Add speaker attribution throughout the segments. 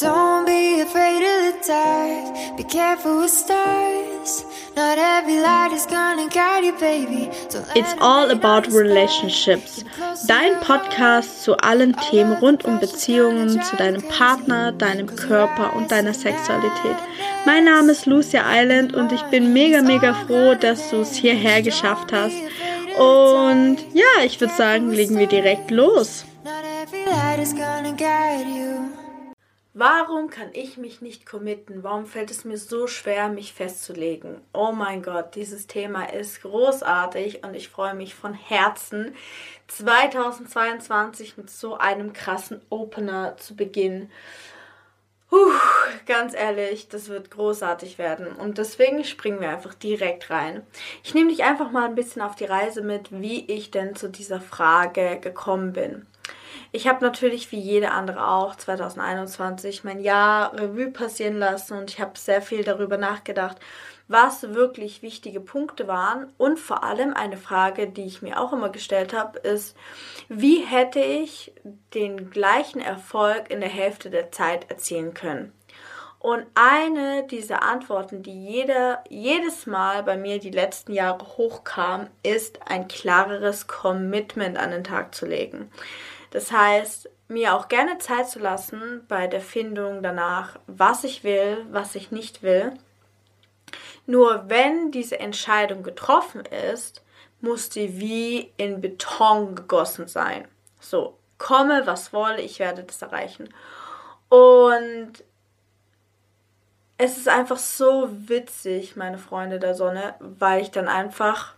Speaker 1: Don't be afraid of the dark. Be careful with stars. Not every light is gonna guide you, baby.
Speaker 2: It's all about relationships. Dein Podcast zu allen Themen rund um Beziehungen zu deinem Partner, deinem Körper und deiner Sexualität. Mein Name ist Lucia Island und ich bin mega, mega froh, dass du es hierher geschafft hast. Und ja, ich würde sagen, legen wir direkt los. Not every light is gonna guide you. Warum kann ich mich nicht committen? Warum fällt es mir so schwer, mich festzulegen? Oh mein Gott, dieses Thema ist großartig und ich freue mich von Herzen, 2022 mit so einem krassen Opener zu beginnen. Puh, ganz ehrlich, das wird großartig werden. Und deswegen springen wir einfach direkt rein. Ich nehme dich einfach mal ein bisschen auf die Reise mit, wie ich denn zu dieser Frage gekommen bin. Ich habe natürlich wie jede andere auch 2021 mein Jahr Revue passieren lassen und ich habe sehr viel darüber nachgedacht, was wirklich wichtige Punkte waren. Und vor allem eine Frage, die ich mir auch immer gestellt habe, ist, wie hätte ich den gleichen Erfolg in der Hälfte der Zeit erzielen können? Und eine dieser Antworten, die jeder, jedes Mal bei mir die letzten Jahre hochkam, ist ein klareres Commitment an den Tag zu legen. Das heißt, mir auch gerne Zeit zu lassen bei der Findung danach, was ich will, was ich nicht will. Nur wenn diese Entscheidung getroffen ist, muss die wie in Beton gegossen sein. So, komme, was wolle, ich werde das erreichen. Und es ist einfach so witzig, meine Freunde der Sonne, weil ich dann einfach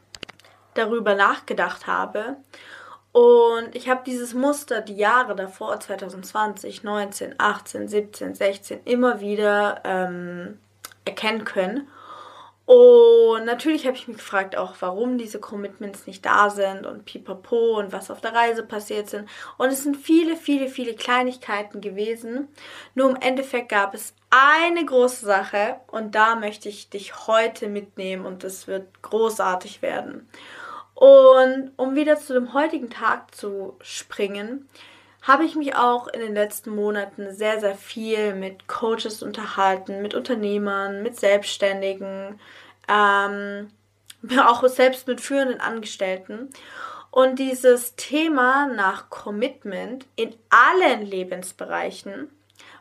Speaker 2: darüber nachgedacht habe und ich habe dieses Muster die Jahre davor, 2020, 19, 18, 17, 16, immer wieder ähm, erkennen können. Und natürlich habe ich mich gefragt auch, warum diese Commitments nicht da sind und pipapo und was auf der Reise passiert sind. Und es sind viele, viele, viele Kleinigkeiten gewesen. Nur im Endeffekt gab es eine große Sache und da möchte ich dich heute mitnehmen und es wird großartig werden. Und um wieder zu dem heutigen Tag zu springen, habe ich mich auch in den letzten Monaten sehr, sehr viel mit Coaches unterhalten, mit Unternehmern, mit Selbstständigen, ähm, auch selbst mit führenden Angestellten. Und dieses Thema nach Commitment in allen Lebensbereichen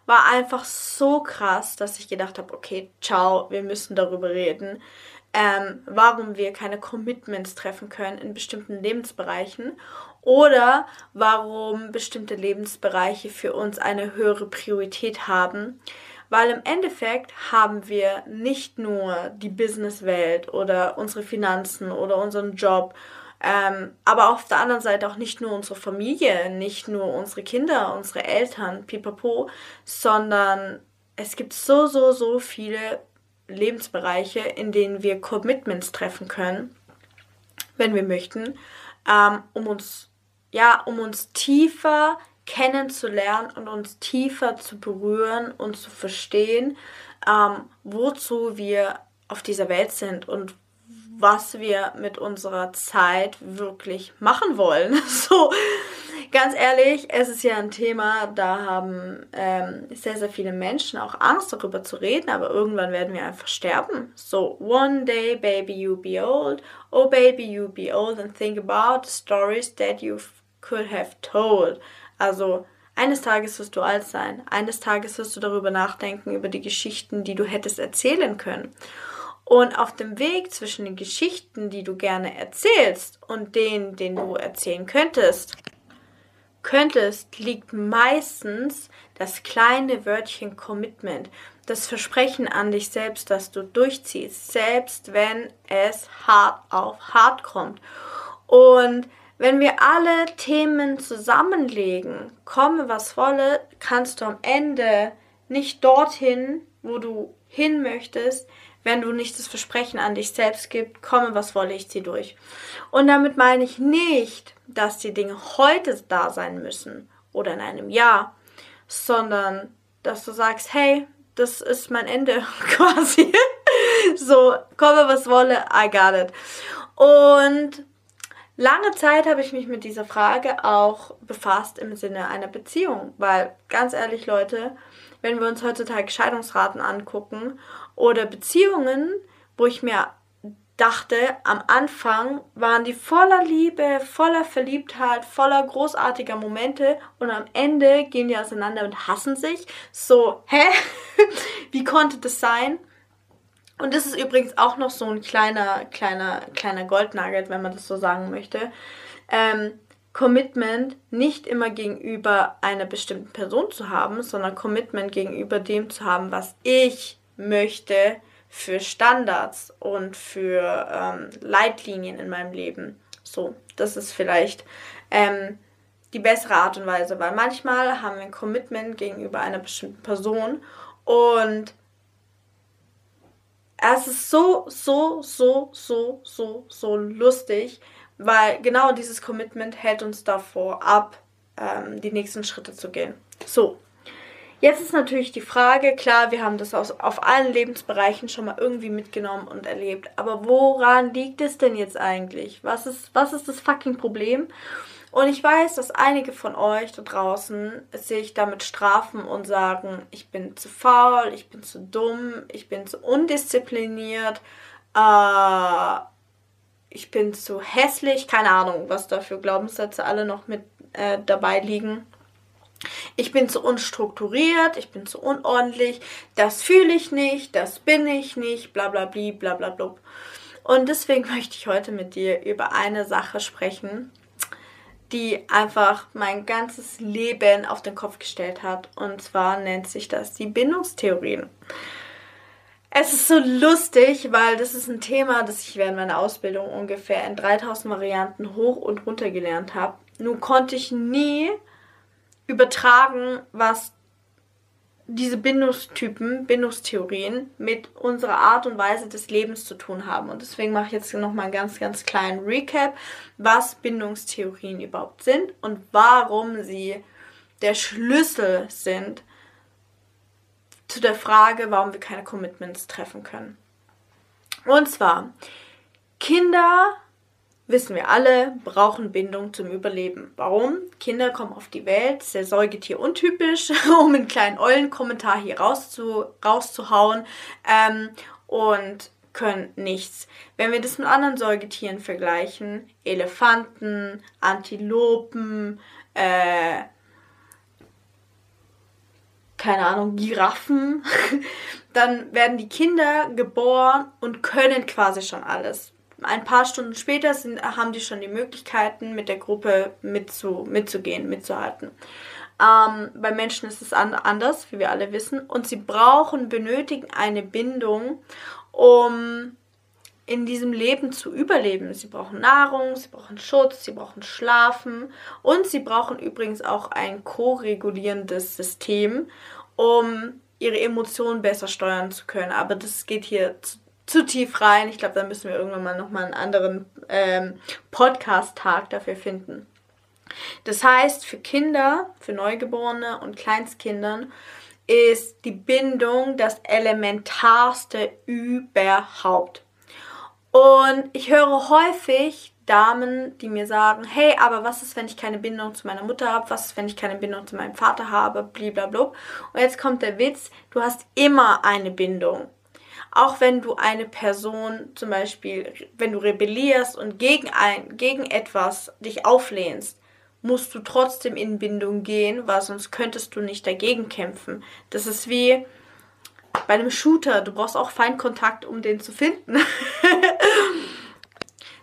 Speaker 2: war einfach so krass, dass ich gedacht habe, okay, ciao, wir müssen darüber reden ähm, warum wir keine Commitments treffen können in bestimmten Lebensbereichen oder warum bestimmte Lebensbereiche für uns eine höhere Priorität haben. Weil im Endeffekt haben wir nicht nur die Businesswelt oder unsere Finanzen oder unseren Job, ähm, aber auf der anderen Seite auch nicht nur unsere Familie, nicht nur unsere Kinder, unsere Eltern, pipapo, sondern es gibt so, so, so viele Lebensbereiche, in denen wir Commitments treffen können, wenn wir möchten, ähm, um uns ja, um uns tiefer kennenzulernen und uns tiefer zu berühren und zu verstehen, ähm, wozu wir auf dieser Welt sind und was wir mit unserer Zeit wirklich machen wollen. So, ganz ehrlich, es ist ja ein Thema, da haben ähm, sehr, sehr viele Menschen auch Angst darüber zu reden, aber irgendwann werden wir einfach sterben. So, one day, baby, you be old. Oh, baby, you be old and think about the stories that you could have told. Also, eines Tages wirst du alt sein. Eines Tages wirst du darüber nachdenken, über die Geschichten, die du hättest erzählen können. Und auf dem Weg zwischen den Geschichten, die du gerne erzählst und denen, den du erzählen könntest, könntest, liegt meistens das kleine Wörtchen Commitment, das Versprechen an dich selbst, dass du durchziehst, selbst wenn es hart auf hart kommt. Und wenn wir alle Themen zusammenlegen, komme was wolle, kannst du am Ende nicht dorthin, wo du hin möchtest, wenn du nicht das Versprechen an dich selbst gibst, komme was wolle, ich zieh durch. Und damit meine ich nicht, dass die Dinge heute da sein müssen oder in einem Jahr, sondern dass du sagst, hey, das ist mein Ende quasi. so, komme was wolle, I got it. Und Lange Zeit habe ich mich mit dieser Frage auch befasst im Sinne einer Beziehung, weil ganz ehrlich Leute, wenn wir uns heutzutage Scheidungsraten angucken oder Beziehungen, wo ich mir dachte, am Anfang waren die voller Liebe, voller Verliebtheit, voller großartiger Momente und am Ende gehen die auseinander und hassen sich. So, hä? Wie konnte das sein? Und das ist übrigens auch noch so ein kleiner, kleiner, kleiner Goldnugget, wenn man das so sagen möchte. Ähm, Commitment nicht immer gegenüber einer bestimmten Person zu haben, sondern Commitment gegenüber dem zu haben, was ich möchte, für Standards und für ähm, Leitlinien in meinem Leben. So, das ist vielleicht ähm, die bessere Art und Weise, weil manchmal haben wir ein Commitment gegenüber einer bestimmten Person und es ist so, so, so, so, so, so lustig, weil genau dieses Commitment hält uns davor ab, ähm, die nächsten Schritte zu gehen. So, Jetzt ist natürlich die Frage, klar, wir haben das aus, auf allen Lebensbereichen schon mal irgendwie mitgenommen und erlebt, aber woran liegt es denn jetzt eigentlich? Was ist, was ist das fucking Problem? Und ich weiß, dass einige von euch da draußen sich damit strafen und sagen, ich bin zu faul, ich bin zu dumm, ich bin zu undiszipliniert, äh, ich bin zu hässlich, keine Ahnung, was da für Glaubenssätze alle noch mit äh, dabei liegen. Ich bin zu unstrukturiert, ich bin zu unordentlich, das fühle ich nicht, das bin ich nicht, bla bla bla bla bla bla. Und deswegen möchte ich heute mit dir über eine Sache sprechen, die einfach mein ganzes Leben auf den Kopf gestellt hat. Und zwar nennt sich das die Bindungstheorien. Es ist so lustig, weil das ist ein Thema, das ich während meiner Ausbildung ungefähr in 3000 Varianten hoch und runter gelernt habe. Nun konnte ich nie übertragen, was diese Bindungstypen, Bindungstheorien mit unserer Art und Weise des Lebens zu tun haben. Und deswegen mache ich jetzt nochmal einen ganz, ganz kleinen Recap, was Bindungstheorien überhaupt sind und warum sie der Schlüssel sind zu der Frage, warum wir keine Commitments treffen können. Und zwar, Kinder wissen wir alle, brauchen Bindung zum Überleben. Warum? Kinder kommen auf die Welt, sehr Säugetier untypisch, um einen kleinen Eulenkommentar hier rauszu, rauszuhauen ähm, und können nichts. Wenn wir das mit anderen Säugetieren vergleichen, Elefanten, Antilopen, äh, keine Ahnung, Giraffen, dann werden die Kinder geboren und können quasi schon alles ein paar Stunden später sind, haben die schon die Möglichkeiten, mit der Gruppe mitzu, mitzugehen, mitzuhalten. Ähm, bei Menschen ist es an, anders, wie wir alle wissen. Und sie brauchen, benötigen eine Bindung, um in diesem Leben zu überleben. Sie brauchen Nahrung, sie brauchen Schutz, sie brauchen Schlafen und sie brauchen übrigens auch ein ko-regulierendes System, um ihre Emotionen besser steuern zu können. Aber das geht hier zu zu tief rein. Ich glaube, da müssen wir irgendwann mal nochmal einen anderen ähm, Podcast-Tag dafür finden. Das heißt, für Kinder, für Neugeborene und Kleinstkindern ist die Bindung das Elementarste überhaupt. Und ich höre häufig Damen, die mir sagen, hey, aber was ist, wenn ich keine Bindung zu meiner Mutter habe? Was ist, wenn ich keine Bindung zu meinem Vater habe? Blablabla. Und jetzt kommt der Witz, du hast immer eine Bindung auch wenn du eine Person zum Beispiel, wenn du rebellierst und gegen, ein, gegen etwas dich auflehnst, musst du trotzdem in Bindung gehen, weil sonst könntest du nicht dagegen kämpfen. Das ist wie bei einem Shooter, du brauchst auch Feindkontakt, um den zu finden.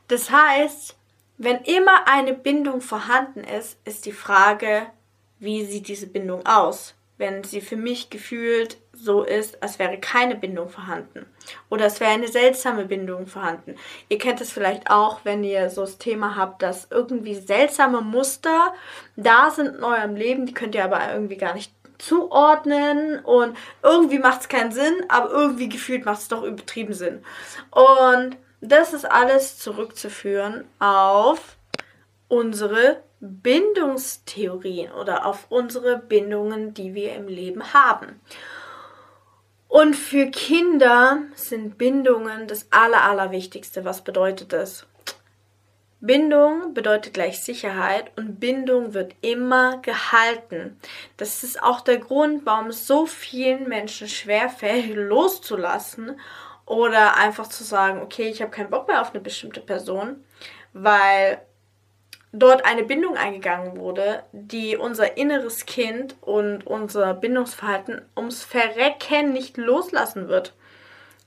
Speaker 2: das heißt, wenn immer eine Bindung vorhanden ist, ist die Frage, wie sieht diese Bindung aus? Wenn sie für mich gefühlt so ist, als wäre keine Bindung vorhanden. Oder es wäre eine seltsame Bindung vorhanden. Ihr kennt es vielleicht auch, wenn ihr so das Thema habt, dass irgendwie seltsame Muster da sind in eurem Leben, die könnt ihr aber irgendwie gar nicht zuordnen und irgendwie macht es keinen Sinn, aber irgendwie gefühlt macht es doch übertrieben Sinn. Und das ist alles zurückzuführen auf unsere Bindungstheorien oder auf unsere Bindungen, die wir im Leben haben. Und für Kinder sind Bindungen das Aller, Allerwichtigste. Was bedeutet das? Bindung bedeutet gleich Sicherheit und Bindung wird immer gehalten. Das ist auch der Grund, warum es so vielen Menschen schwerfällt, loszulassen oder einfach zu sagen, okay, ich habe keinen Bock mehr auf eine bestimmte Person, weil dort eine Bindung eingegangen wurde, die unser inneres Kind und unser Bindungsverhalten ums Verrecken nicht loslassen wird.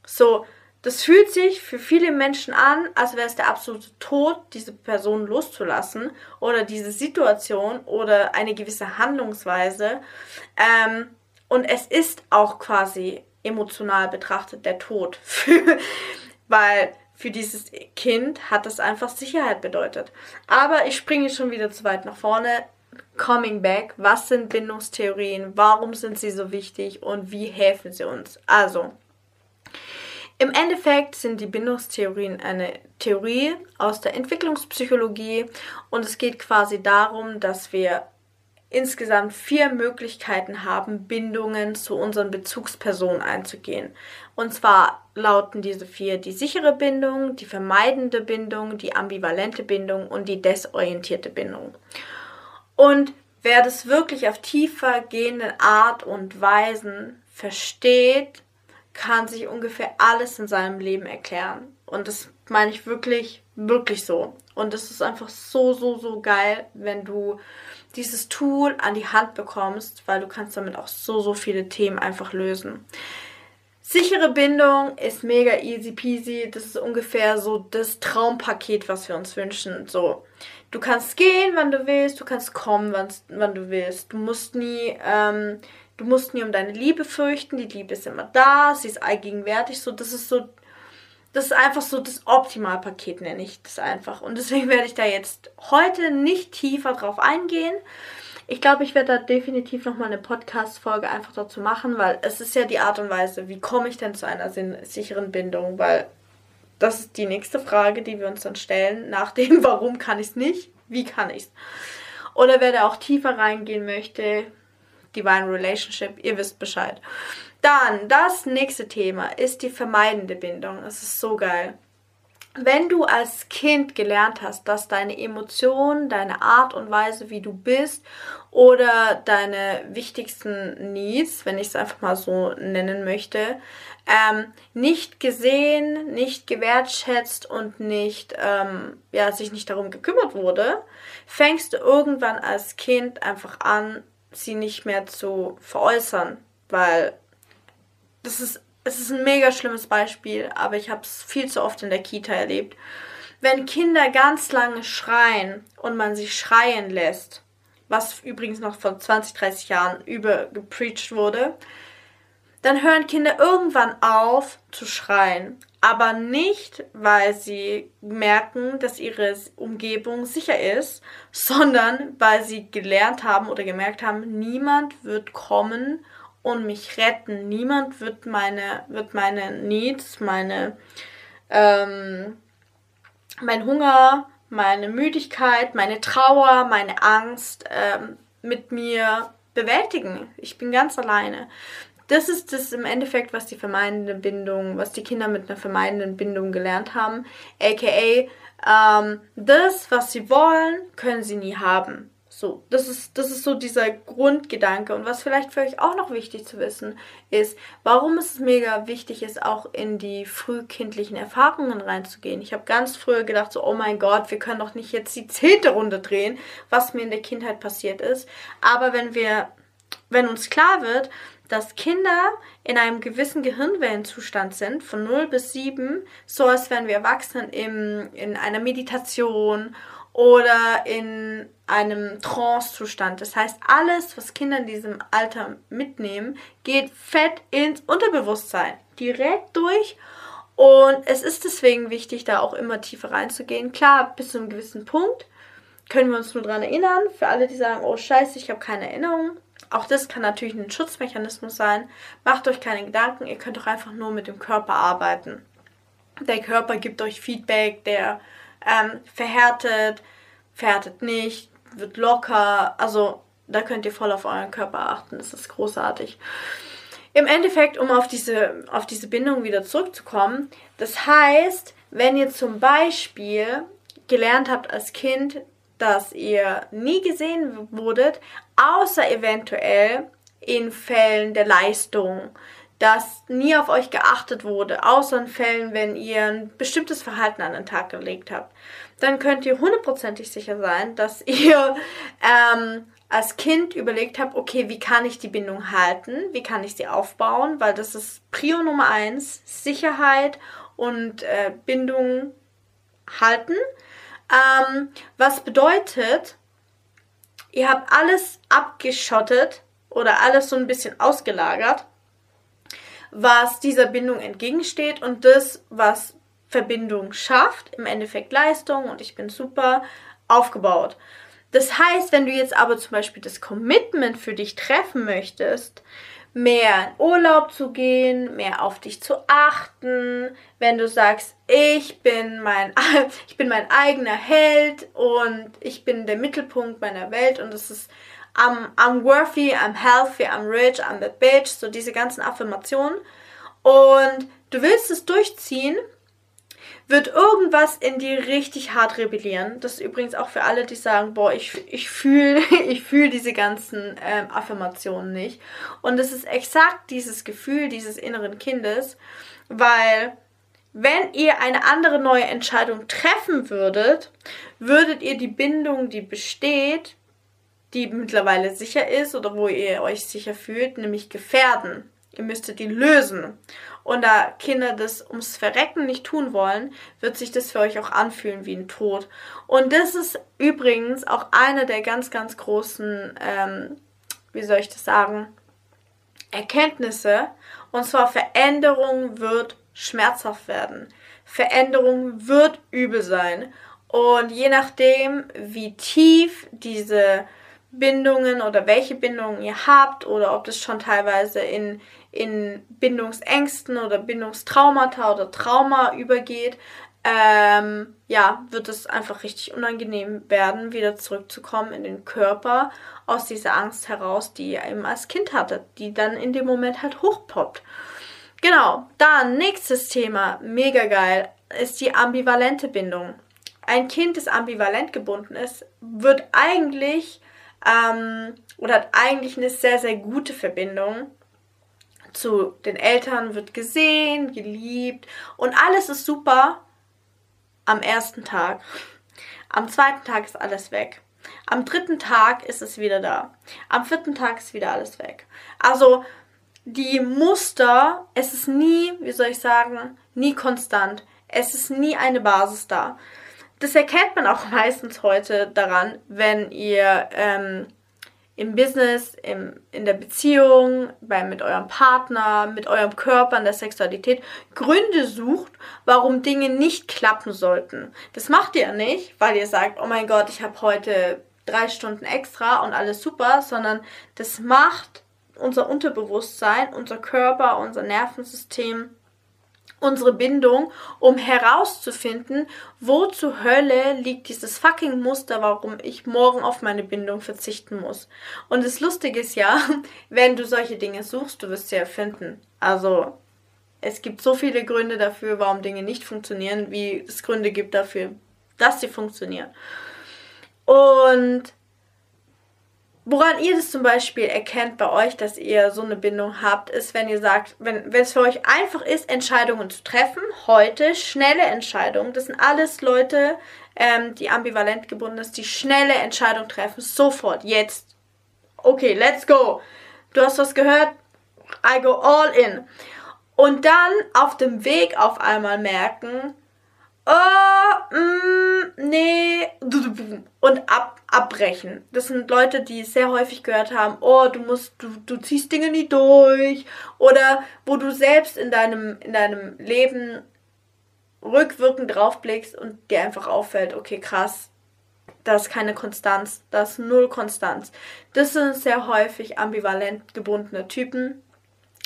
Speaker 2: So, das fühlt sich für viele Menschen an, als wäre es der absolute Tod, diese Person loszulassen oder diese Situation oder eine gewisse Handlungsweise. Ähm, und es ist auch quasi emotional betrachtet der Tod, weil für dieses Kind hat das einfach Sicherheit bedeutet. Aber ich springe schon wieder zu weit nach vorne. Coming back, was sind Bindungstheorien, warum sind sie so wichtig und wie helfen sie uns? Also, im Endeffekt sind die Bindungstheorien eine Theorie aus der Entwicklungspsychologie und es geht quasi darum, dass wir insgesamt vier Möglichkeiten haben, Bindungen zu unseren Bezugspersonen einzugehen. Und zwar lauten diese vier die sichere Bindung, die vermeidende Bindung, die ambivalente Bindung und die desorientierte Bindung. Und wer das wirklich auf tiefer gehende Art und Weisen versteht, kann sich ungefähr alles in seinem Leben erklären. Und das meine ich wirklich, wirklich so. Und es ist einfach so, so, so geil, wenn du dieses Tool an die Hand bekommst, weil du kannst damit auch so, so viele Themen einfach lösen. Sichere Bindung ist mega easy peasy. Das ist ungefähr so das Traumpaket, was wir uns wünschen. So, du kannst gehen, wann du willst, du kannst kommen, wann, wann du willst. Du musst nie ähm, Du musst nie um deine Liebe fürchten, die Liebe ist immer da, sie ist allgegenwärtig, so, das ist so, das ist einfach so das Optimalpaket, nenne ich das einfach. Und deswegen werde ich da jetzt heute nicht tiefer drauf eingehen. Ich glaube, ich werde da definitiv nochmal eine Podcast-Folge einfach dazu machen, weil es ist ja die Art und Weise, wie komme ich denn zu einer sicheren Bindung, weil das ist die nächste Frage, die wir uns dann stellen, nach dem, warum kann ich es nicht, wie kann ich es. Oder wer da auch tiefer reingehen möchte, Divine Relationship, ihr wisst Bescheid. Dann, das nächste Thema ist die vermeidende Bindung. Das ist so geil. Wenn du als Kind gelernt hast, dass deine Emotionen, deine Art und Weise, wie du bist oder deine wichtigsten Needs, wenn ich es einfach mal so nennen möchte, ähm, nicht gesehen, nicht gewertschätzt und nicht, ähm, ja, sich nicht darum gekümmert wurde, fängst du irgendwann als Kind einfach an, sie nicht mehr zu veräußern, weil das ist, es ist ein mega schlimmes Beispiel, aber ich habe es viel zu oft in der Kita erlebt. Wenn Kinder ganz lange schreien und man sie schreien lässt, was übrigens noch vor 20, 30 Jahren übergepreacht wurde, dann hören Kinder irgendwann auf zu schreien. Aber nicht, weil sie merken, dass ihre Umgebung sicher ist, sondern weil sie gelernt haben oder gemerkt haben, niemand wird kommen und mich retten. Niemand wird meine, wird meine Needs, meine, ähm, mein Hunger, meine Müdigkeit, meine Trauer, meine Angst ähm, mit mir bewältigen. Ich bin ganz alleine das ist das im Endeffekt, was die vermeidende Bindung, was die Kinder mit einer vermeidenden Bindung gelernt haben. AKA, ähm, das, was sie wollen, können sie nie haben. So, das ist, das ist so dieser Grundgedanke. Und was vielleicht für euch auch noch wichtig zu wissen ist, warum es mega wichtig ist, auch in die frühkindlichen Erfahrungen reinzugehen. Ich habe ganz früher gedacht, so, oh mein Gott, wir können doch nicht jetzt die zehnte Runde drehen, was mir in der Kindheit passiert ist. Aber wenn wir, wenn uns klar wird, dass Kinder in einem gewissen Gehirnwellenzustand sind, von 0 bis 7, so als wären wir Erwachsenen im, in einer Meditation oder in einem Trance-Zustand. Das heißt, alles, was Kinder in diesem Alter mitnehmen, geht fett ins Unterbewusstsein. Direkt durch. Und es ist deswegen wichtig, da auch immer tiefer reinzugehen. Klar, bis zu einem gewissen Punkt können wir uns nur daran erinnern. Für alle, die sagen, oh scheiße, ich habe keine Erinnerung. Auch das kann natürlich ein Schutzmechanismus sein. Macht euch keine Gedanken, ihr könnt doch einfach nur mit dem Körper arbeiten. Der Körper gibt euch Feedback, der ähm, verhärtet, verhärtet nicht, wird locker. Also da könnt ihr voll auf euren Körper achten. Das ist großartig. Im Endeffekt, um auf diese, auf diese Bindung wieder zurückzukommen, das heißt, wenn ihr zum Beispiel gelernt habt als Kind, dass ihr nie gesehen wurdet, außer eventuell in Fällen der Leistung, dass nie auf euch geachtet wurde, außer in Fällen, wenn ihr ein bestimmtes Verhalten an den Tag gelegt habt, dann könnt ihr hundertprozentig sicher sein, dass ihr ähm, als Kind überlegt habt, okay, wie kann ich die Bindung halten, wie kann ich sie aufbauen, weil das ist Prio Nummer eins, Sicherheit und äh, Bindung halten. Ähm, was bedeutet, ihr habt alles abgeschottet oder alles so ein bisschen ausgelagert, was dieser Bindung entgegensteht und das, was Verbindung schafft, im Endeffekt Leistung und ich bin super aufgebaut. Das heißt, wenn du jetzt aber zum Beispiel das Commitment für dich treffen möchtest, mehr in Urlaub zu gehen, mehr auf dich zu achten, wenn du sagst, ich bin mein, ich bin mein eigener Held und ich bin der Mittelpunkt meiner Welt und es ist I'm, I'm worthy, I'm healthy, I'm rich, I'm the bitch, so diese ganzen Affirmationen und du willst es durchziehen, wird irgendwas in dir richtig hart rebellieren. Das ist übrigens auch für alle, die sagen, boah, ich, ich fühle ich fühl diese ganzen ähm, Affirmationen nicht. Und es ist exakt dieses Gefühl dieses inneren Kindes, weil wenn ihr eine andere neue Entscheidung treffen würdet, würdet ihr die Bindung, die besteht, die mittlerweile sicher ist oder wo ihr euch sicher fühlt, nämlich gefährden. Ihr müsstet die lösen und da Kinder das ums Verrecken nicht tun wollen, wird sich das für euch auch anfühlen wie ein Tod. Und das ist übrigens auch eine der ganz, ganz großen, ähm, wie soll ich das sagen, Erkenntnisse. Und zwar Veränderung wird schmerzhaft werden. Veränderung wird übel sein. Und je nachdem, wie tief diese Bindungen oder welche Bindungen ihr habt oder ob das schon teilweise in in Bindungsängsten oder Bindungstraumata oder Trauma übergeht, ähm, ja, wird es einfach richtig unangenehm werden, wieder zurückzukommen in den Körper aus dieser Angst heraus, die ihr eben als Kind hattet, die dann in dem Moment halt hochpoppt. Genau, dann nächstes Thema, mega geil, ist die ambivalente Bindung. Ein Kind, das ambivalent gebunden ist, wird eigentlich ähm, oder hat eigentlich eine sehr, sehr gute Verbindung zu den Eltern wird gesehen, geliebt und alles ist super am ersten Tag. Am zweiten Tag ist alles weg. Am dritten Tag ist es wieder da. Am vierten Tag ist wieder alles weg. Also die Muster, es ist nie, wie soll ich sagen, nie konstant. Es ist nie eine Basis da. Das erkennt man auch meistens heute daran, wenn ihr ähm, im Business, im, in der Beziehung, bei, mit eurem Partner, mit eurem Körper, in der Sexualität Gründe sucht, warum Dinge nicht klappen sollten. Das macht ihr nicht, weil ihr sagt, oh mein Gott, ich habe heute drei Stunden extra und alles super, sondern das macht unser Unterbewusstsein, unser Körper, unser Nervensystem unsere Bindung, um herauszufinden, wo zur Hölle liegt dieses fucking Muster, warum ich morgen auf meine Bindung verzichten muss. Und das Lustige ist ja, wenn du solche Dinge suchst, du wirst sie erfinden. Also es gibt so viele Gründe dafür, warum Dinge nicht funktionieren, wie es Gründe gibt dafür, dass sie funktionieren. Und Woran ihr das zum Beispiel erkennt bei euch, dass ihr so eine Bindung habt, ist, wenn ihr sagt, wenn, wenn es für euch einfach ist, Entscheidungen zu treffen, heute, schnelle Entscheidungen, das sind alles Leute, ähm, die ambivalent gebunden sind, die schnelle Entscheidungen treffen, sofort, jetzt. Okay, let's go. Du hast was gehört? I go all in. Und dann auf dem Weg auf einmal merken, oh, mm, nee, und ab, abbrechen. Das sind Leute, die sehr häufig gehört haben, oh, du musst, du, du ziehst Dinge nie durch. Oder wo du selbst in deinem, in deinem Leben rückwirkend draufblickst und dir einfach auffällt, okay, krass, da ist keine Konstanz, da ist null Konstanz. Das sind sehr häufig ambivalent gebundene Typen.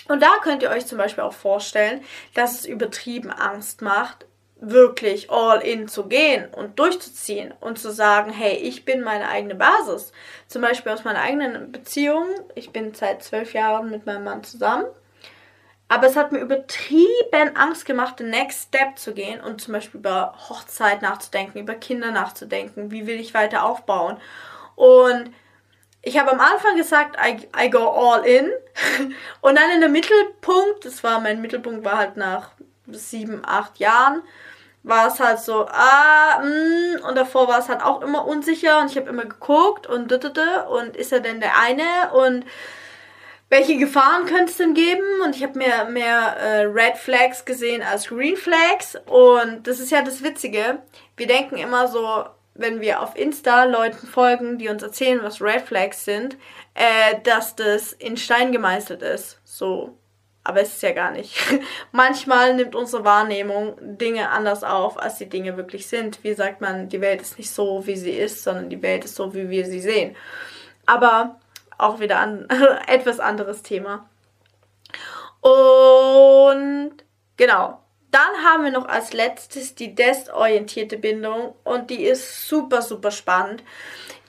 Speaker 2: Und da könnt ihr euch zum Beispiel auch vorstellen, dass es übertrieben Angst macht, wirklich all in zu gehen und durchzuziehen und zu sagen, hey, ich bin meine eigene Basis. Zum Beispiel aus meiner eigenen Beziehung. Ich bin seit zwölf Jahren mit meinem Mann zusammen. Aber es hat mir übertrieben Angst gemacht, den Next Step zu gehen und zum Beispiel über Hochzeit nachzudenken, über Kinder nachzudenken, wie will ich weiter aufbauen. Und ich habe am Anfang gesagt, I, I go all in. Und dann in der Mittelpunkt, das war mein Mittelpunkt, war halt nach sieben, acht Jahren, war es halt so, ah, mh, mm, und davor war es halt auch immer unsicher und ich habe immer geguckt und und ist er denn der eine und welche Gefahren könnte es denn geben? Und ich habe mehr, mehr äh, Red Flags gesehen als Green Flags. Und das ist ja das Witzige. Wir denken immer so, wenn wir auf Insta Leuten folgen, die uns erzählen, was Red Flags sind, äh, dass das in Stein gemeißelt ist. So. Aber es ist ja gar nicht. Manchmal nimmt unsere Wahrnehmung Dinge anders auf, als die Dinge wirklich sind. Wie sagt man, die Welt ist nicht so, wie sie ist, sondern die Welt ist so, wie wir sie sehen. Aber auch wieder ein etwas anderes Thema. Und genau. Dann haben wir noch als letztes die desorientierte Bindung und die ist super, super spannend.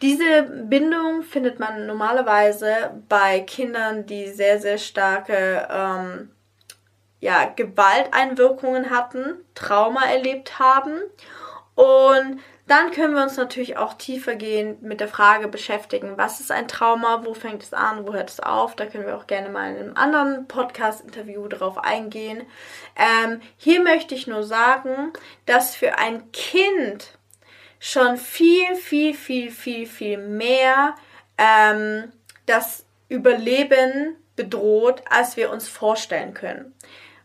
Speaker 2: Diese Bindung findet man normalerweise bei Kindern, die sehr, sehr starke ähm, ja, Gewalteinwirkungen hatten, Trauma erlebt haben. Und dann können wir uns natürlich auch tiefer gehen mit der Frage beschäftigen, was ist ein Trauma, wo fängt es an, wo hört es auf. Da können wir auch gerne mal in einem anderen Podcast-Interview darauf eingehen. Ähm, hier möchte ich nur sagen, dass für ein Kind schon viel, viel, viel, viel, viel mehr ähm, das Überleben bedroht, als wir uns vorstellen können.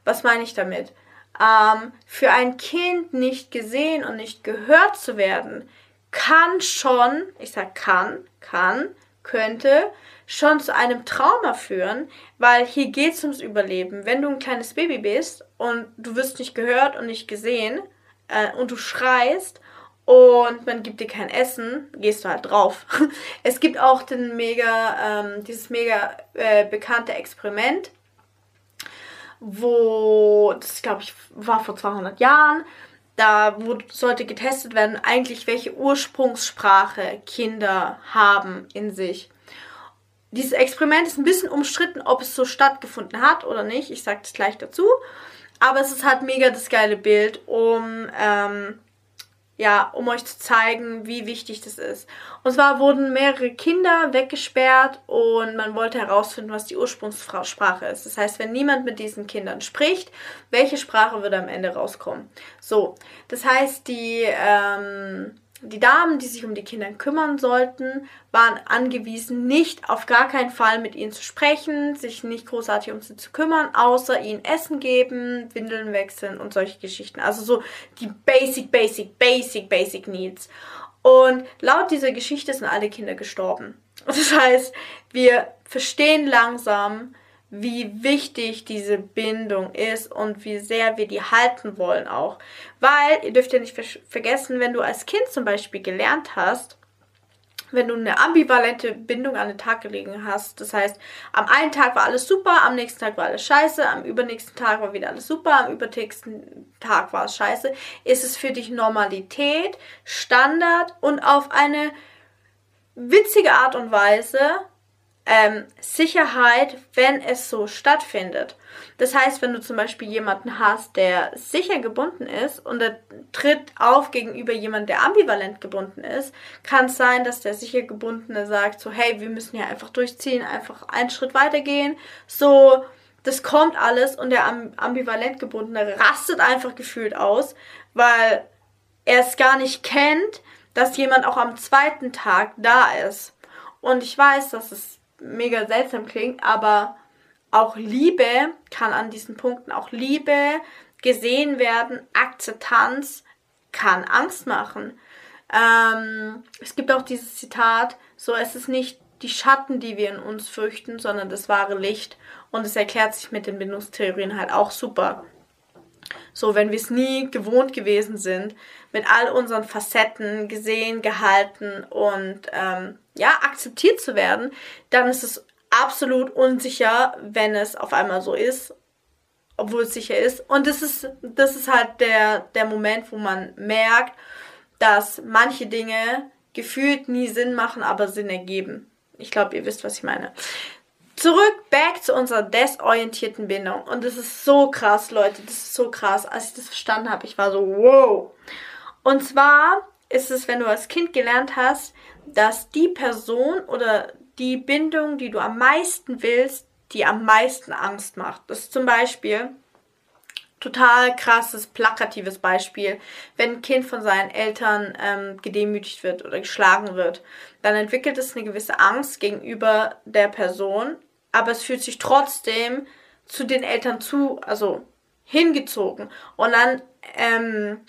Speaker 2: Was meine ich damit? ähm, für ein Kind nicht gesehen und nicht gehört zu werden, kann schon, ich sag kann, kann, könnte schon zu einem Trauma führen, weil hier geht es ums Überleben. Wenn du ein kleines Baby bist und du wirst nicht gehört und nicht gesehen äh, und du schreist und man gibt dir kein Essen, gehst du halt drauf. es gibt auch den mega, ähm, dieses mega äh, bekannte Experiment, wo, das glaube ich war vor 200 Jahren, da wurde, sollte getestet werden, eigentlich welche Ursprungssprache Kinder haben in sich. Dieses Experiment ist ein bisschen umstritten, ob es so stattgefunden hat oder nicht. Ich sage das gleich dazu. Aber es ist halt mega das geile Bild, um ähm, ja, um euch zu zeigen, wie wichtig das ist. Und zwar wurden mehrere Kinder weggesperrt und man wollte herausfinden, was die Ursprungssprache ist. Das heißt, wenn niemand mit diesen Kindern spricht, welche Sprache würde am Ende rauskommen? So, das heißt, die ähm, die Damen, die sich um die Kinder kümmern sollten, waren angewiesen, nicht auf gar keinen Fall mit ihnen zu sprechen, sich nicht großartig um sie zu kümmern, außer ihnen Essen geben, Windeln wechseln und solche Geschichten. Also so die basic, basic, basic, basic Needs. Und laut dieser Geschichte sind alle Kinder gestorben. Das heißt, wir verstehen langsam, wie wichtig diese Bindung ist und wie sehr wir die halten wollen auch. Weil, ihr dürft ja nicht vergessen, wenn du als Kind zum Beispiel gelernt hast, wenn du eine ambivalente Bindung an den Tag gelegen hast. Das heißt, am einen Tag war alles super, am nächsten Tag war alles scheiße, am übernächsten Tag war wieder alles super, am übernächsten Tag war es scheiße. Ist es für dich Normalität, Standard und auf eine witzige Art und Weise ähm, Sicherheit, wenn es so stattfindet. Das heißt, wenn du zum Beispiel jemanden hast, der sicher gebunden ist und er tritt auf gegenüber jemandem, der ambivalent gebunden ist, kann es sein, dass der sicher gebundene sagt so, hey, wir müssen hier einfach durchziehen, einfach einen Schritt weitergehen. So, das kommt alles und der ambivalent gebundene rastet einfach gefühlt aus, weil er es gar nicht kennt, dass jemand auch am zweiten Tag da ist. Und ich weiß, dass es mega seltsam klingt, aber auch Liebe kann an diesen Punkten, auch Liebe, gesehen werden, Akzeptanz kann Angst machen. Ähm, es gibt auch dieses Zitat, so es ist nicht die Schatten, die wir in uns fürchten, sondern das wahre Licht. Und es erklärt sich mit den Bindungstheorien halt auch super. So, wenn wir es nie gewohnt gewesen sind, mit all unseren Facetten gesehen, gehalten und ähm, ja, akzeptiert zu werden, dann ist es absolut unsicher, wenn es auf einmal so ist, obwohl es sicher ist. Und das ist, das ist halt der, der Moment, wo man merkt, dass manche Dinge gefühlt nie Sinn machen, aber Sinn ergeben. Ich glaube, ihr wisst, was ich meine. zurück, back zu unserer desorientierten Bindung. Und das ist so krass, Leute. Das ist so krass. Als ich das verstanden habe, ich war so, wow. Und zwar ist es, wenn du als Kind gelernt hast, dass die Person oder die Bindung, die du am meisten willst, die am meisten Angst macht. Das ist zum Beispiel total krasses, plakatives Beispiel. Wenn ein Kind von seinen Eltern ähm, gedemütigt wird oder geschlagen wird, dann entwickelt es eine gewisse Angst gegenüber der Person, aber es fühlt sich trotzdem zu den Eltern zu, also hingezogen. Und dann ähm,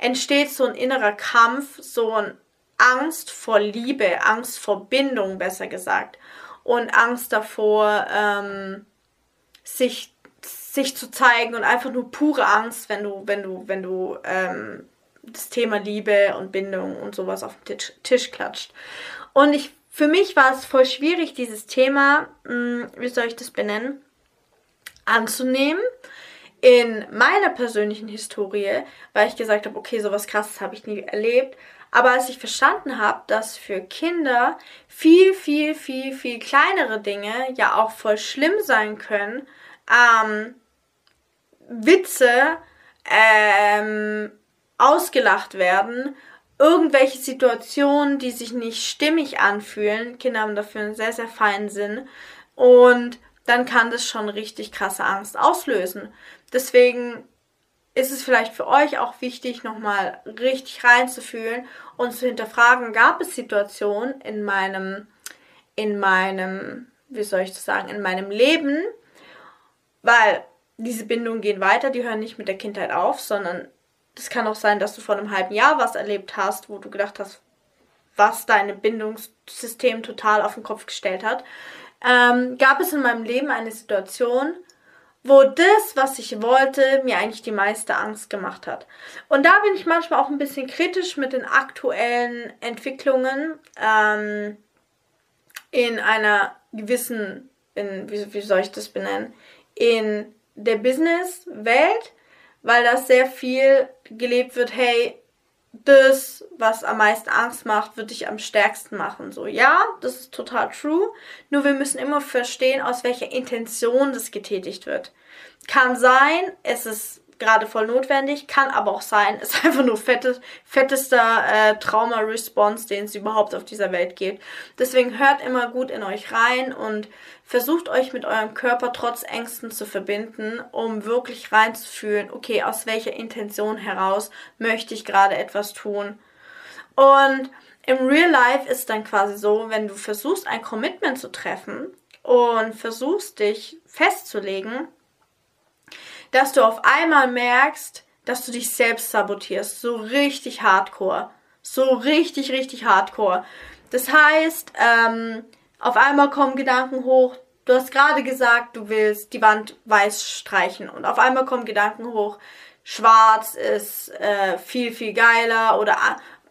Speaker 2: entsteht so ein innerer Kampf, so ein Angst vor Liebe, Angst vor Bindung, besser gesagt. Und Angst davor, ähm, sich, sich zu zeigen und einfach nur pure Angst, wenn du, wenn du, wenn du ähm, das Thema Liebe und Bindung und sowas auf den Tisch, Tisch klatscht. Und ich, für mich war es voll schwierig, dieses Thema, mh, hm, wie soll ich das benennen, anzunehmen in meiner persönlichen Historie, weil ich gesagt habe, okay, sowas krasses habe ich nie erlebt. Aber als ich verstanden habe, dass für Kinder viel, viel, viel, viel kleinere Dinge ja auch voll schlimm sein können, ähm, Witze ähm, ausgelacht werden, irgendwelche Situationen, die sich nicht stimmig anfühlen, Kinder haben dafür einen sehr, sehr feinen Sinn und dann kann das schon richtig krasse Angst auslösen. Deswegen ist es vielleicht für euch auch wichtig, nochmal richtig reinzufühlen und zu hinterfragen, gab es Situationen in meinem, in meinem, wie soll ich das sagen, in meinem Leben, weil diese Bindungen gehen weiter, die hören nicht mit der Kindheit auf, sondern es kann auch sein, dass du vor einem halben Jahr was erlebt hast, wo du gedacht hast, was dein Bindungssystem total auf den Kopf gestellt hat. Ähm, gab es in meinem Leben eine Situation, wo das, was ich wollte, mir eigentlich die meiste Angst gemacht hat. Und da bin ich manchmal auch ein bisschen kritisch mit den aktuellen Entwicklungen ähm, in einer gewissen, in, wie, wie soll ich das benennen, in der Business-Welt, weil das sehr viel gelebt wird, hey, das, was am meisten Angst macht, wird dich am stärksten machen. So, ja, das ist total true. Nur wir müssen immer verstehen, aus welcher Intention das getätigt wird. Kann sein, es ist gerade voll notwendig, kann aber auch sein, ist einfach nur fettes, fettester äh, Trauma-Response, den es überhaupt auf dieser Welt gibt. Deswegen hört immer gut in euch rein und versucht euch mit eurem Körper trotz Ängsten zu verbinden, um wirklich reinzufühlen, okay, aus welcher Intention heraus möchte ich gerade etwas tun. Und im Real Life ist dann quasi so, wenn du versuchst, ein Commitment zu treffen und versuchst, dich festzulegen, dass du auf einmal merkst, dass du dich selbst sabotierst. So richtig hardcore. So richtig, richtig hardcore. Das heißt, ähm, auf einmal kommen Gedanken hoch. Du hast gerade gesagt, du willst die Wand weiß streichen. Und auf einmal kommen Gedanken hoch. Schwarz ist äh, viel, viel geiler. Oder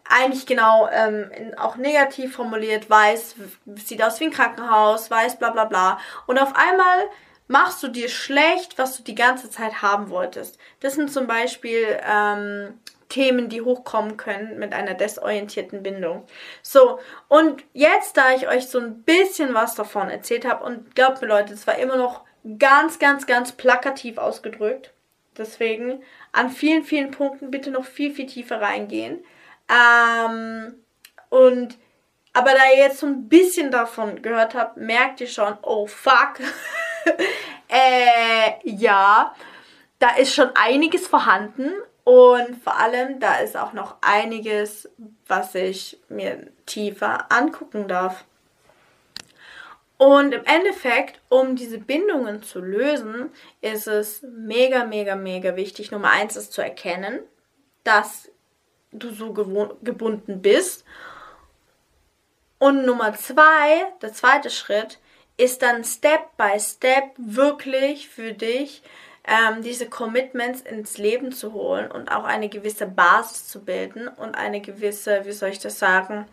Speaker 2: eigentlich genau ähm, auch negativ formuliert. Weiß sieht aus wie ein Krankenhaus. Weiß bla bla bla. Und auf einmal machst du dir schlecht, was du die ganze Zeit haben wolltest. Das sind zum Beispiel ähm, Themen, die hochkommen können mit einer desorientierten Bindung. So, und jetzt, da ich euch so ein bisschen was davon erzählt habe, und glaubt mir Leute, es war immer noch ganz, ganz, ganz plakativ ausgedrückt. Deswegen an vielen, vielen Punkten bitte noch viel, viel tiefer reingehen. Ähm, und aber da ihr jetzt so ein bisschen davon gehört habt, merkt ihr schon, oh fuck, äh, ja, da ist schon einiges vorhanden und vor allem da ist auch noch einiges, was ich mir tiefer angucken darf. Und im Endeffekt, um diese Bindungen zu lösen, ist es mega, mega, mega wichtig. Nummer eins ist zu erkennen, dass du so gebunden bist. Und Nummer zwei, der zweite Schritt, ist dann Step by Step wirklich für dich ähm, diese Commitments ins Leben zu holen und auch eine gewisse Basis zu bilden und eine gewisse, wie soll ich das sagen,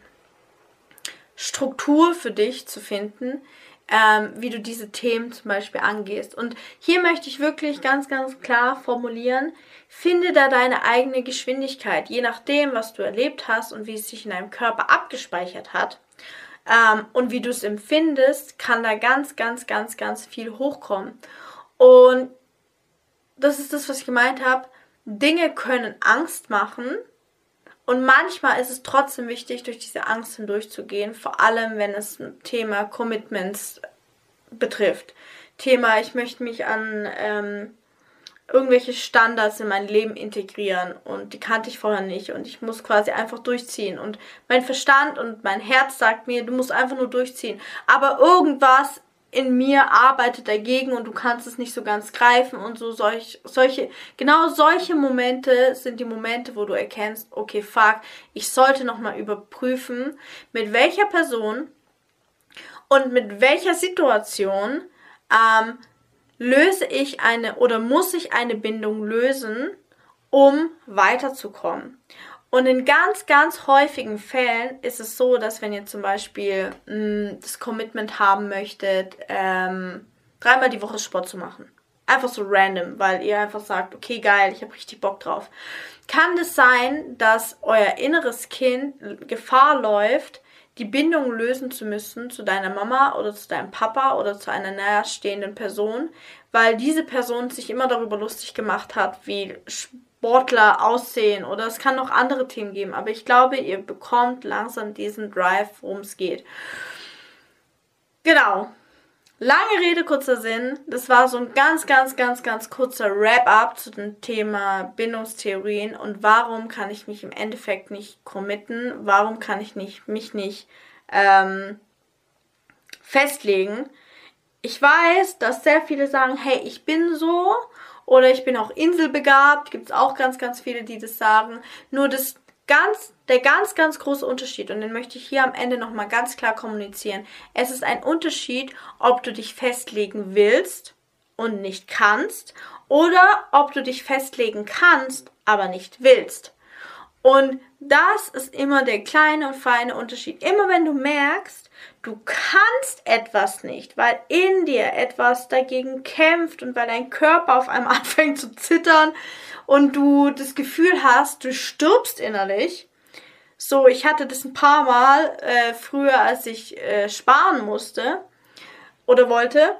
Speaker 2: Struktur für dich zu finden, ähm, wie du diese Themen zum Beispiel angehst. Und hier möchte ich wirklich ganz, ganz klar formulieren, finde da deine eigene Geschwindigkeit, je nachdem, was du erlebt hast und wie es sich in deinem Körper abgespeichert hat ähm, und wie du es empfindest, kann da ganz, ganz, ganz, ganz viel hochkommen. Und das ist das, was ich gemeint habe. Dinge können Angst machen. Und manchmal ist es trotzdem wichtig, durch diese Angst hindurchzugehen, vor allem wenn es ein Thema Commitments betrifft. Thema, ich möchte mich an ähm, irgendwelche Standards in mein Leben integrieren. Und die kannte ich vorher nicht. Und ich muss quasi einfach durchziehen. Und mein Verstand und mein Herz sagt mir, du musst einfach nur durchziehen, aber irgendwas in mir arbeitet dagegen und du kannst es nicht so ganz greifen. Und so solch, solche genau solche Momente sind die Momente, wo du erkennst, okay, fuck, ich sollte noch mal überprüfen, mit welcher Person und mit welcher Situation ähm, löse ich eine oder muss ich eine Bindung lösen, um weiterzukommen. Und in ganz, ganz häufigen Fällen ist es so, dass wenn ihr zum Beispiel mh, mm, das Commitment haben möchtet, ähm, dreimal die Woche Sport zu machen. Einfach so random, weil ihr einfach sagt, okay, geil, ich habe richtig Bock drauf. Kann es das sein, dass euer inneres Kind Gefahr läuft, die Bindung lösen zu müssen zu deiner Mama oder zu deinem Papa oder zu einer nahestehenden Person, weil diese Person sich immer darüber lustig gemacht hat, wie Sportler aussehen oder es kann noch andere Themen geben, aber ich glaube, ihr bekommt langsam diesen Drive, worum es geht. Genau. Lange Rede, kurzer Sinn. Das war so ein ganz, ganz, ganz, ganz kurzer Wrap-up zu dem Thema Bindungstheorien und warum kann ich mich im Endeffekt nicht committen? Warum kann ich nicht, mich nicht ähm, festlegen? Ich weiß, dass sehr viele sagen, hey, ich bin so oder ich bin auch inselbegabt. Gibt es auch ganz, ganz viele, die das sagen. Nur das ganz, der ganz, ganz große Unterschied, und den möchte ich hier am Ende nochmal ganz klar kommunizieren. Es ist ein Unterschied, ob du dich festlegen willst und nicht kannst oder ob du dich festlegen kannst, aber nicht willst. Und das ist immer der kleine und feine Unterschied. Immer wenn du merkst, du kannst etwas nicht, weil in dir etwas dagegen kämpft und weil dein Körper auf einmal anfängt zu zittern und du das Gefühl hast, du stirbst innerlich. So, ich hatte das ein paar Mal äh, früher, als ich äh, sparen musste oder wollte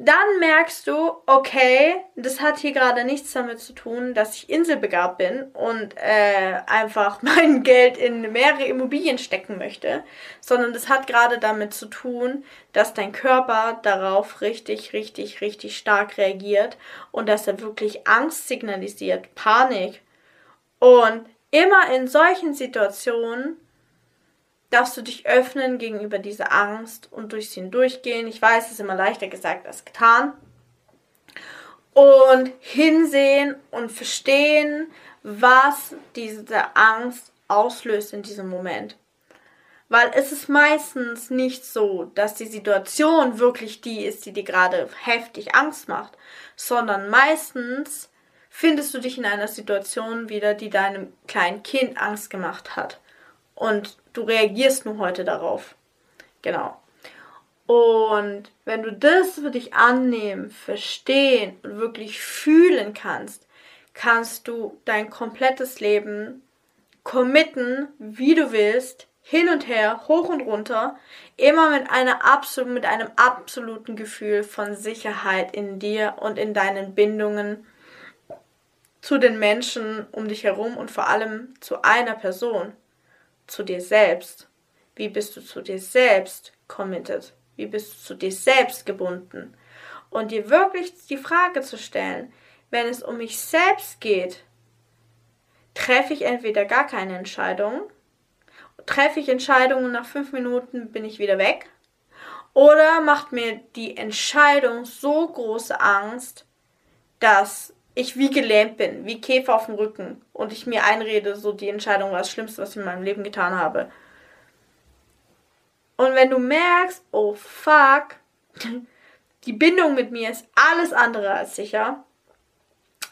Speaker 2: dann merkst du, okay, das hat hier gerade nichts damit zu tun, dass ich inselbegabt bin und äh, einfach mein Geld in mehrere Immobilien stecken möchte, sondern das hat gerade damit zu tun, dass dein Körper darauf richtig, richtig, richtig stark reagiert und dass er wirklich Angst signalisiert, Panik. Und immer in solchen Situationen darfst du dich öffnen gegenüber dieser Angst und durch sie hindurchgehen. Ich weiß, es ist immer leichter gesagt als getan. Und hinsehen und verstehen, was diese Angst auslöst in diesem Moment. Weil es ist meistens nicht so, dass die Situation wirklich die ist, die dir gerade heftig Angst macht, sondern meistens findest du dich in einer Situation wieder, die deinem kleinen Kind Angst gemacht hat. Und du reagierst nur heute darauf. Genau. Und wenn du das für dich annehmen, verstehen und wirklich fühlen kannst, kannst du dein komplettes Leben committen, wie du willst, hin und her, hoch und runter, immer mit, einer absolut, mit einem absoluten Gefühl von Sicherheit in dir und in deinen Bindungen zu den Menschen um dich herum und vor allem zu einer Person zu dir selbst? Wie bist du zu dir selbst committed? Wie bist du zu dir selbst gebunden? Und dir wirklich die Frage zu stellen, wenn es um mich selbst geht, treffe ich entweder gar keine Entscheidung, treffe ich Entscheidungen nach fünf Minuten bin ich wieder weg, oder macht mir die Entscheidung so große Angst, dass ich wie gelähmt bin, wie Käfer auf dem Rücken und ich mir einrede, so die Entscheidung war das Schlimmste, was ich in meinem Leben getan habe. Und wenn du merkst, oh fuck, die Bindung mit mir ist alles andere als sicher,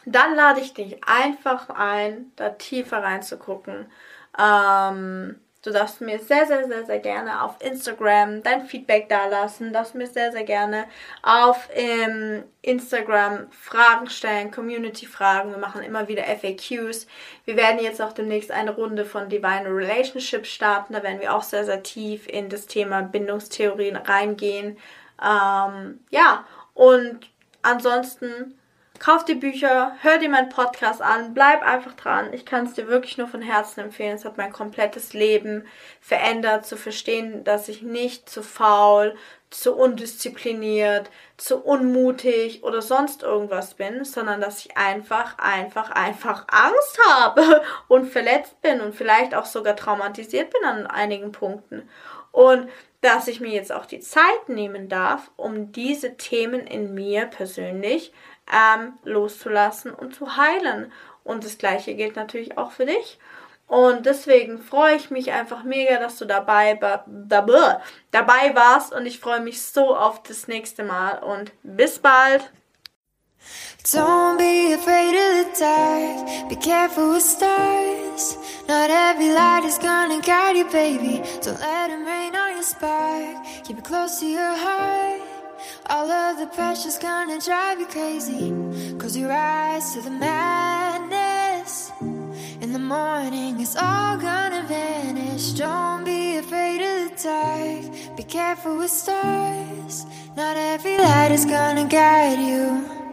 Speaker 2: dann lade ich dich einfach ein, da tiefer reinzugucken. Ähm, Du darfst mir sehr, sehr, sehr, sehr gerne auf Instagram dein Feedback dalassen. Du darfst mir sehr, sehr gerne auf ähm, Instagram Fragen stellen, Community-Fragen. Wir machen immer wieder FAQs. Wir werden jetzt auch demnächst eine Runde von Divine Relationship starten. Da werden wir auch sehr, sehr tief in das Thema Bindungstheorien reingehen. Ähm, ja, und ansonsten Kauf die Bücher, hör dir meinen Podcast an, bleib einfach dran. Ich kann es dir wirklich nur von Herzen empfehlen. Es hat mein komplettes Leben verändert, zu verstehen, dass ich nicht zu faul, zu undiszipliniert, zu unmutig oder sonst irgendwas bin, sondern dass ich einfach, einfach, einfach Angst habe und verletzt bin und vielleicht auch sogar traumatisiert bin an einigen Punkten. Und dass ich mir jetzt auch die Zeit nehmen darf, um diese Themen in mir persönlich ähm, loszulassen und zu heilen. Und das gleiche gilt natürlich auch für dich. Und deswegen freue ich mich einfach mega, dass du dabei, dabei, dabei warst und ich freue mich so auf das nächste Mal und bis bald. Don't be afraid of the dark. Be careful with stars. Not every light is gonna guide you, baby. Don't let them rain on your spark. Keep it close to your heart. All of the pressure's gonna drive you crazy. Close your eyes to the madness. In the morning, it's all gonna vanish. Don't be afraid of the dark. Be careful with stars. Not every light is gonna guide you.